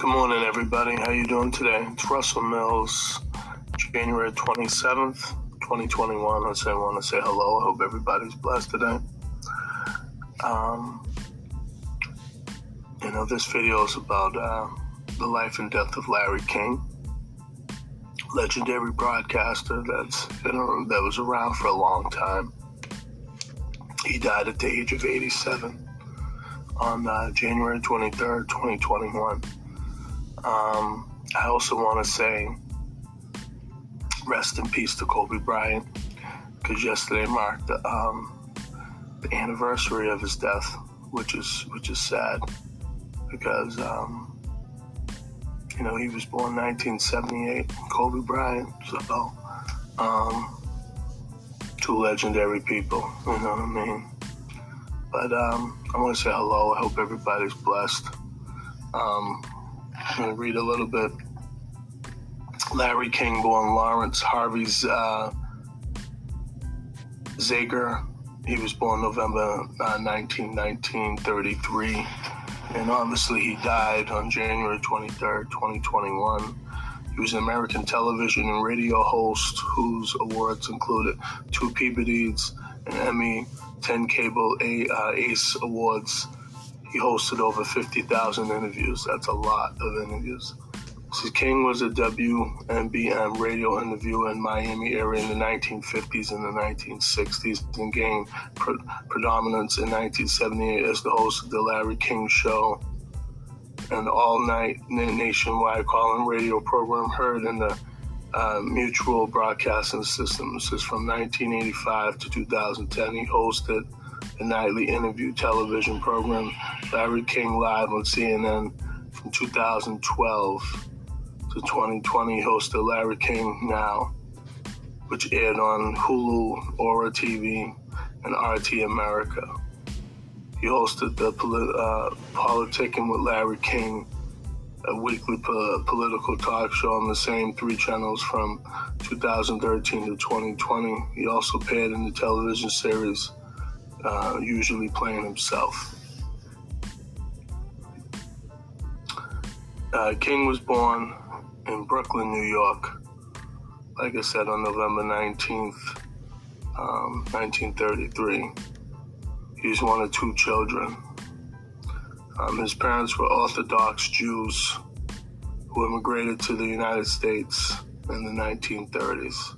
Good morning, everybody. How you doing today? It's Russell Mills, January 27th, 2021. I say I want to say hello. I hope everybody's blessed today. Um, you know, this video is about uh, the life and death of Larry King, legendary broadcaster that's been that was around for a long time. He died at the age of 87 on uh, January 23rd, 2021. Um, I also want to say rest in peace to Kobe Bryant because yesterday marked the, um, the anniversary of his death, which is which is sad because um, you know he was born 1978, Kobe Bryant. So um, two legendary people, you know what I mean. But um, I want to say hello. I hope everybody's blessed. I'm to read a little bit. Larry King, born Lawrence Harvey's uh, Zeiger. He was born November uh, 19, 1933. And obviously, he died on January 23rd, 2021. He was an American television and radio host whose awards included two Peabody's, an Emmy, 10 Cable A, uh, Ace Awards, he hosted over 50,000 interviews. That's a lot of interviews. So King was a WMBM radio interviewer in Miami area in the 1950s and the 1960s and gained pre- predominance in 1978 as the host of the Larry King Show, an all-night nationwide call-in radio program heard in the uh, Mutual Broadcasting System. This is from 1985 to 2010. He hosted the nightly interview television program Larry King Live on CNN from 2012 to 2020. Hosted Larry King Now, which aired on Hulu, Ora TV, and RT America. He hosted the uh, Politicking with Larry King, a weekly po- political talk show on the same three channels from 2013 to 2020. He also appeared in the television series uh, usually playing himself. Uh, King was born in Brooklyn, New York, like I said, on November 19th, um, 1933. He's one of two children. Um, his parents were Orthodox Jews who immigrated to the United States in the 1930s.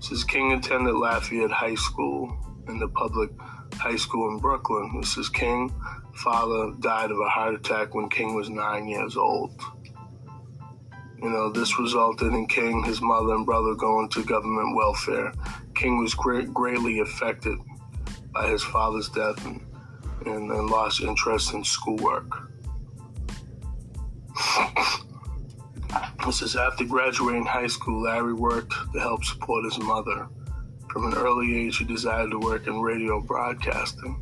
Since King attended Lafayette High School in the public high school in Brooklyn. Mrs. King, father died of a heart attack when King was nine years old. You know, this resulted in King, his mother, and brother going to government welfare. King was great, greatly affected by his father's death and, and, and lost interest in schoolwork. this is after graduating high school, Larry worked to help support his mother from an early age, he decided to work in radio broadcasting.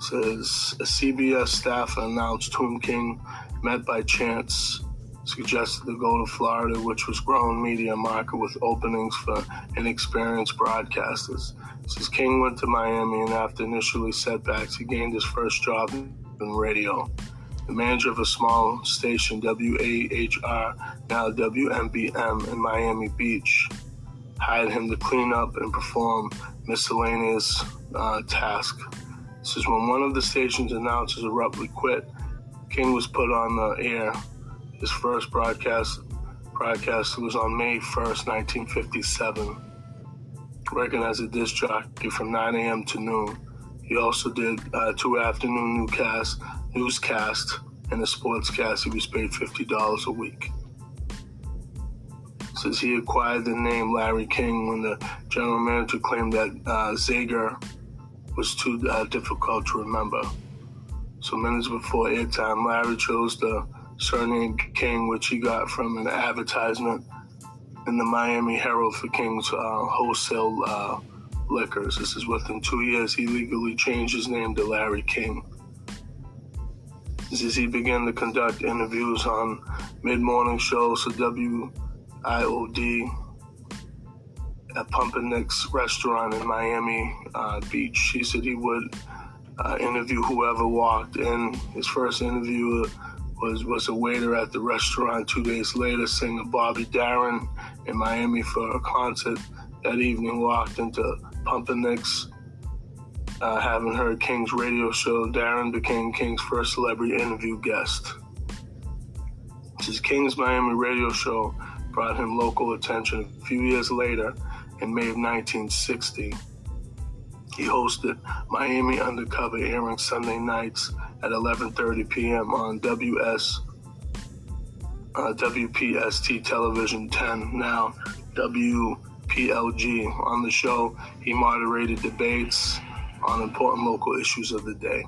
Says a CBS staffer announced whom King met by chance suggested to go to Florida, which was growing media market with openings for inexperienced broadcasters. Says King went to Miami, and after initially setbacks, he gained his first job in radio. The manager of a small station, WAHR, now WMBM in Miami Beach, hired him to clean up and perform miscellaneous uh, tasks. This is when one of the station's announcers abruptly quit. King was put on the air. His first broadcast broadcast was on May 1st, 1957. Working as a disc jockey from 9 a.m. to noon. He also did uh, two afternoon newscasts, newscast, and a sportscast. He was paid $50 a week says he acquired the name Larry King when the general manager claimed that uh, Zeiger was too uh, difficult to remember. So minutes before airtime, Larry chose the surname King, which he got from an advertisement in the Miami Herald for King's uh, wholesale uh, liquors. This is within two years he legally changed his name to Larry King. This is he began to conduct interviews on mid-morning shows for W. IOD at Pumpernickel's restaurant in Miami uh, Beach. He said he would uh, interview whoever walked in. His first interview was was a waiter at the restaurant two days later. Singer Bobby Darin in Miami for a concert that evening walked into Pumpernik's. Uh, having heard King's radio show, Darin became King's first celebrity interview guest. His King's Miami radio show brought him local attention a few years later in May of 1960. He hosted Miami Undercover airing Sunday nights at 11:30 p.m. on WS uh, WPST Television 10, now WPLG. On the show, he moderated debates on important local issues of the day.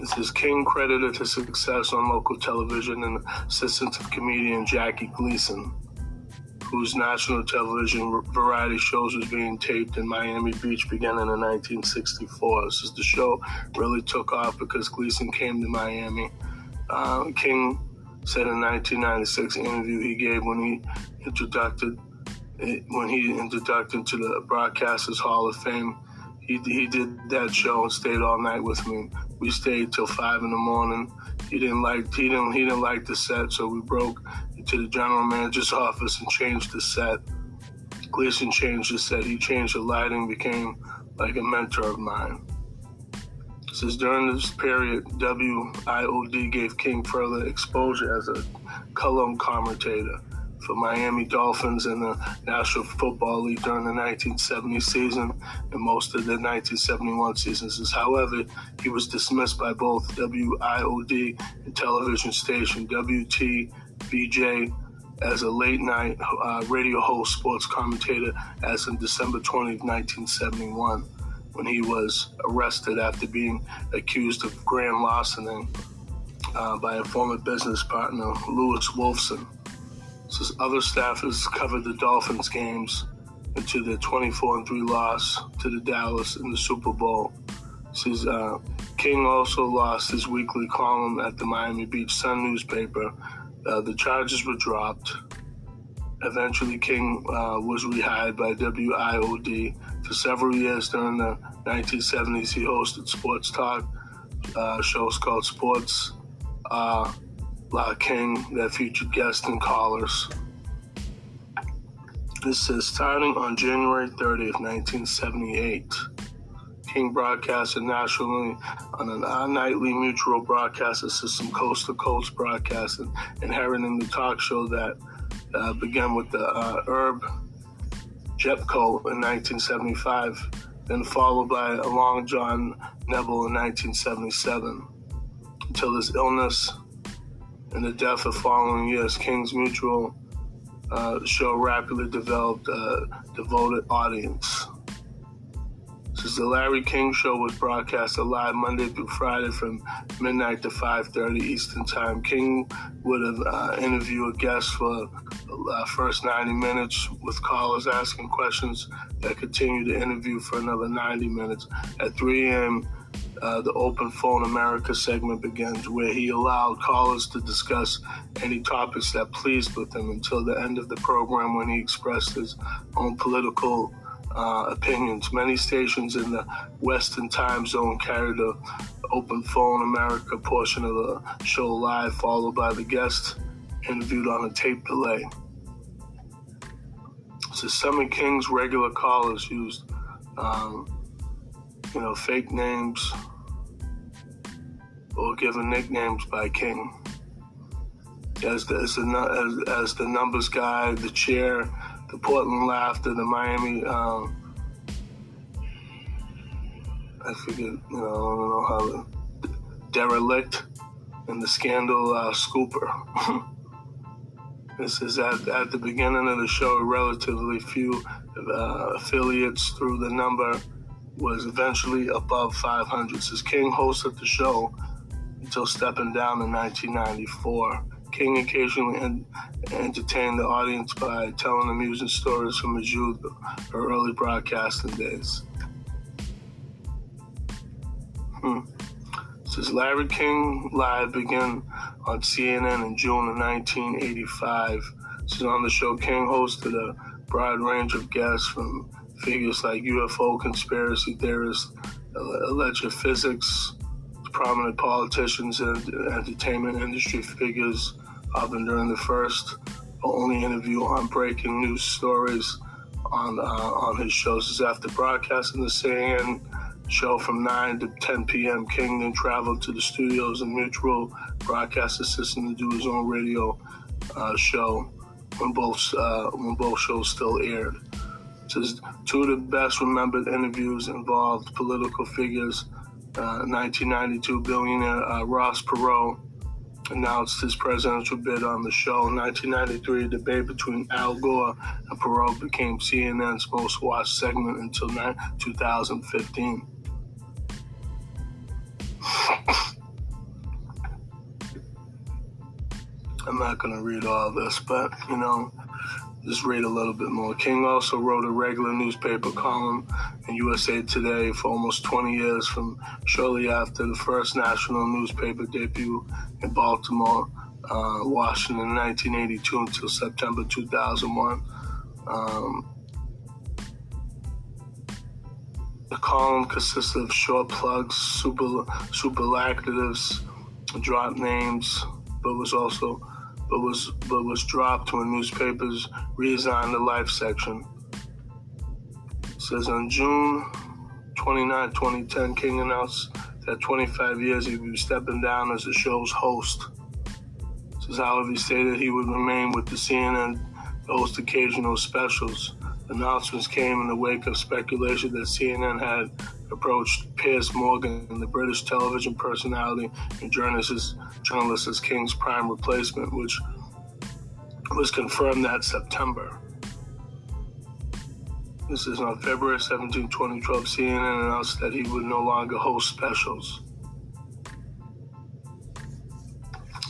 This is King credited his success on local television and assistance of comedian Jackie Gleason whose national television variety shows was being taped in Miami Beach beginning in 1964. This is the show really took off because Gleason came to Miami. Uh, King said in 1996 interview he gave when he introduced when he introduced into the Broadcasters Hall of Fame. He, he did that show and stayed all night with me. We stayed till five in the morning. He didn't like he didn't he didn't like the set, so we broke to the general manager's office and changed the set. Gleason changed the set. He changed the lighting, became like a mentor of mine. Since during this period, WIOD gave King further exposure as a column commentator for Miami Dolphins in the National Football League during the 1970 season and most of the 1971 seasons. However, he was dismissed by both WIOD and television station WT BJ as a late night uh, radio host, sports commentator, as in December 20, 1971, when he was arrested after being accused of grand larceny uh, by a former business partner, Louis Wolfson. So other staffers covered the Dolphins games into their 24 and 3 loss to the Dallas in the Super Bowl. Says uh, King also lost his weekly column at the Miami Beach Sun newspaper uh, the charges were dropped. Eventually, King uh, was rehired by WIOD. For several years during the 1970s, he hosted sports talk uh, shows called Sports uh, La King that featured guests and callers. This says starting on January 30th, 1978. King broadcasted nationally on a nightly mutual broadcasting system, coast to coast broadcasting, inheriting the talk show that uh, began with the uh, Herb Jepko in 1975, then followed by a Long John Nebel in 1977. Until his illness and the death of following years, King's Mutual uh, show rapidly developed a devoted audience. Since the Larry King Show was broadcast live Monday through Friday from midnight to 5:30 Eastern Time, King would have uh, interviewed guests for the uh, first 90 minutes, with callers asking questions that continued the interview for another 90 minutes. At 3 a.m., uh, the Open Phone America segment begins, where he allowed callers to discuss any topics that pleased with him until the end of the program when he expressed his own political uh, opinions. Many stations in the Western time zone carried the Open Phone America portion of the show live, followed by the guest interviewed on a tape delay. So some of King's regular callers used, um, you know, fake names or given nicknames by King. As the, as the, as, as the numbers guy, the chair, the Portland Laughter, the Miami, um, I forget, you know, I don't know how, the Derelict, and the Scandal uh, Scooper. this is at, at the beginning of the show, relatively few uh, affiliates through the number was eventually above 500. Since King hosted the show until stepping down in 1994. King occasionally entertained the audience by telling amusing stories from his youth or early broadcasting days. Hmm. Says Larry King Live began on CNN in June of 1985. Says on the show, King hosted a broad range of guests from figures like UFO conspiracy theorists, alleged physics, prominent politicians and entertainment industry figures, often during the first only interview on breaking news stories on uh, on his shows. After broadcasting the CNN show from 9 to 10 p.m., King then traveled to the studios and Mutual Broadcast Assistant to do his own radio uh, show when both uh, when both shows still aired. Says two of the best remembered interviews involved political figures. 1992 uh, billionaire uh, Ross Perot announced his presidential bid on the show. 1993, a debate between Al Gore and Perot became CNN's most watched segment until 2015. I'm not going to read all this, but you know, just read a little bit more. King also wrote a regular newspaper column in USA Today for almost 20 years, from shortly after the first national newspaper debut in Baltimore, uh, Washington, in 1982 until September 2001. Um, the column consists of short plugs, super superlatives, drop names, but was also but was but was dropped when newspapers redesigned the life section. It says on June 29, 2010, King announced that 25 years he would be stepping down as the show's host. It says, however, he stated he would remain with the CNN to host occasional specials. Announcements came in the wake of speculation that CNN had approached Piers Morgan, the British television personality and journalist, journalist as King's prime replacement, which was confirmed that September. This is on February 17, 2012. CNN announced that he would no longer host specials.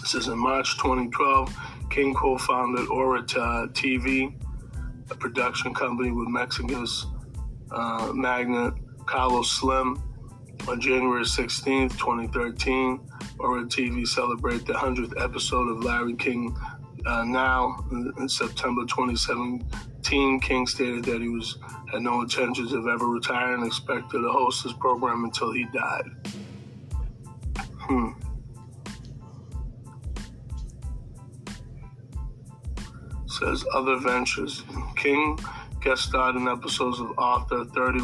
This is in March 2012. King co founded Ora TV, a production company with Mexico's uh, magnate Carlos Slim. On January 16, 2013, Ora TV celebrated the 100th episode of Larry King uh, Now. In September 2017, King stated that he was had no intentions of ever retiring and expected to host his program until he died. Hmm. says other ventures. King guest starred in episodes of Arthur, 30,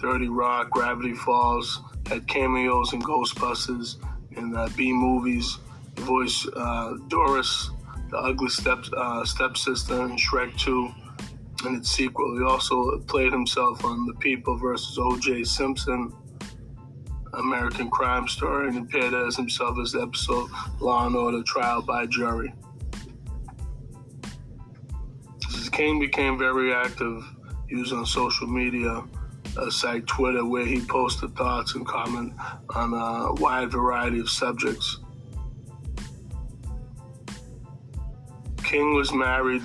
30 Rock, Gravity Falls, had cameos in Ghostbusters, and uh, B movies, voiced uh, Doris, the ugly step uh, stepsister in Shrek 2 and its sequel. He also played himself on The People versus O.J. Simpson, American Crime Story, and appeared as himself as the episode Law and Order Trial by Jury. King became very active using social media uh, site Twitter, where he posted thoughts and comment on a wide variety of subjects. King was married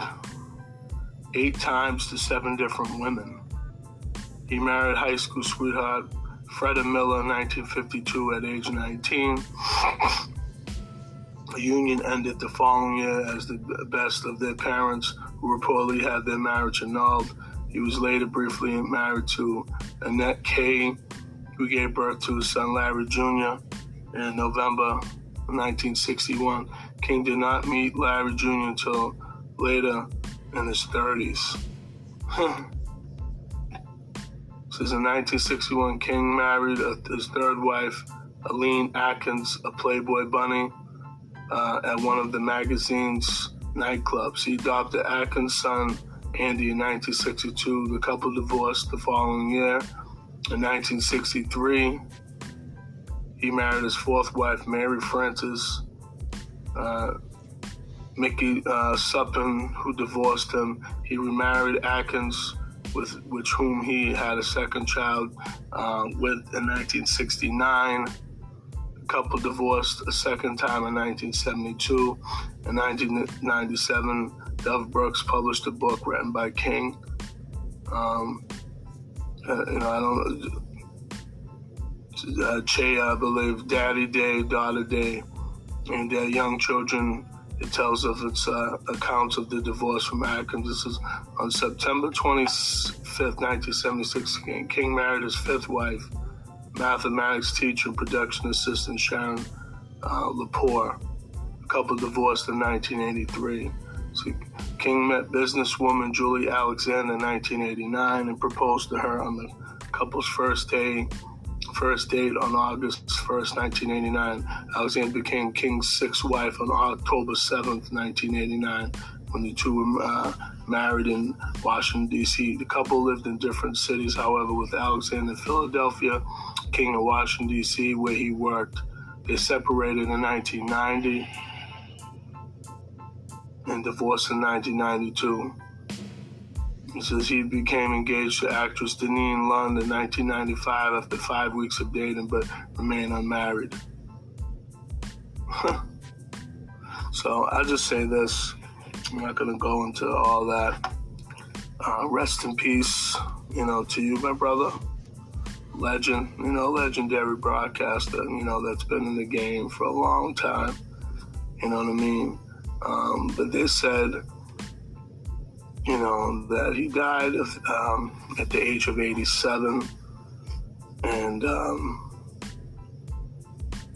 eight times to seven different women. He married high school sweetheart Freda Miller in 1952 at age 19. The union ended the following year as the best of their parents, who reportedly had their marriage annulled. He was later briefly married to Annette Kaye, who gave birth to his son Larry Jr. in November 1961. King did not meet Larry Jr. until later in his 30s. Since in 1961, King married his third wife, Aline Atkins, a Playboy bunny uh, at one of the magazine's nightclubs. He adopted Atkins' son, Andy, in 1962. The couple divorced the following year. In 1963, he married his fourth wife, Mary Frances. Uh, Mickey uh, Suppen, who divorced him. He remarried Atkins, with which whom he had a second child uh, with in 1969 couple divorced a second time in 1972. In 1997, Dove Brooks published a book written by King. Um, uh, you know, I don't. Uh, che, I believe, Daddy Day, Daughter Day, and their young children. It tells of its uh, accounts of the divorce from Atkins. This is on September 25th, 1976. King married his fifth wife, mathematics teacher and production assistant Sharon uh, Lepore. The couple divorced in 1983. So King met businesswoman Julie Alexander in 1989 and proposed to her on the couple's first day first date on August 1st, 1989. Alexander became King's sixth wife on October 7th, 1989, when the two were uh, married in Washington, D.C. The couple lived in different cities, however, with Alexander in Philadelphia, King in Washington, D.C., where he worked. They separated in 1990 and divorced in 1992. He says he became engaged to actress Deneen Lund in 1995 after five weeks of dating, but remained unmarried. so I'll just say this. I'm not going to go into all that. Uh, rest in peace, you know, to you, my brother. Legend, you know, legendary broadcaster, you know, that's been in the game for a long time. You know what I mean? Um, but they said you know, that he died um, at the age of 87. And um,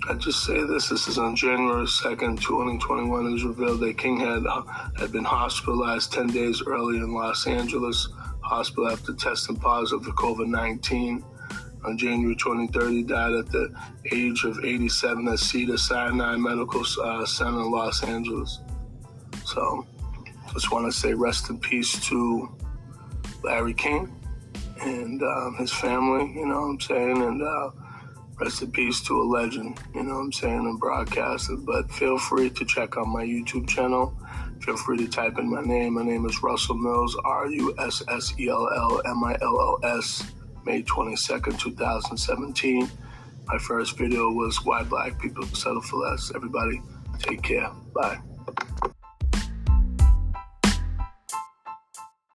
I just say this: this is on January 2nd, 2021. It was revealed that King had uh, had been hospitalized 10 days earlier in Los Angeles hospital after testing positive for COVID-19. On January 23rd, he died at the age of 87 at Cedar Sinai Medical uh, Center in Los Angeles. So just want to say rest in peace to Larry King and um, his family, you know what I'm saying? And uh, rest in peace to a legend, you know what I'm saying, and broadcaster. But feel free to check out my YouTube channel. Feel free to type in my name. My name is Russell Mills, R U S S E L L M I L L S, May 22nd, 2017. My first video was Why Black People Settle for Less. Everybody, take care. Bye.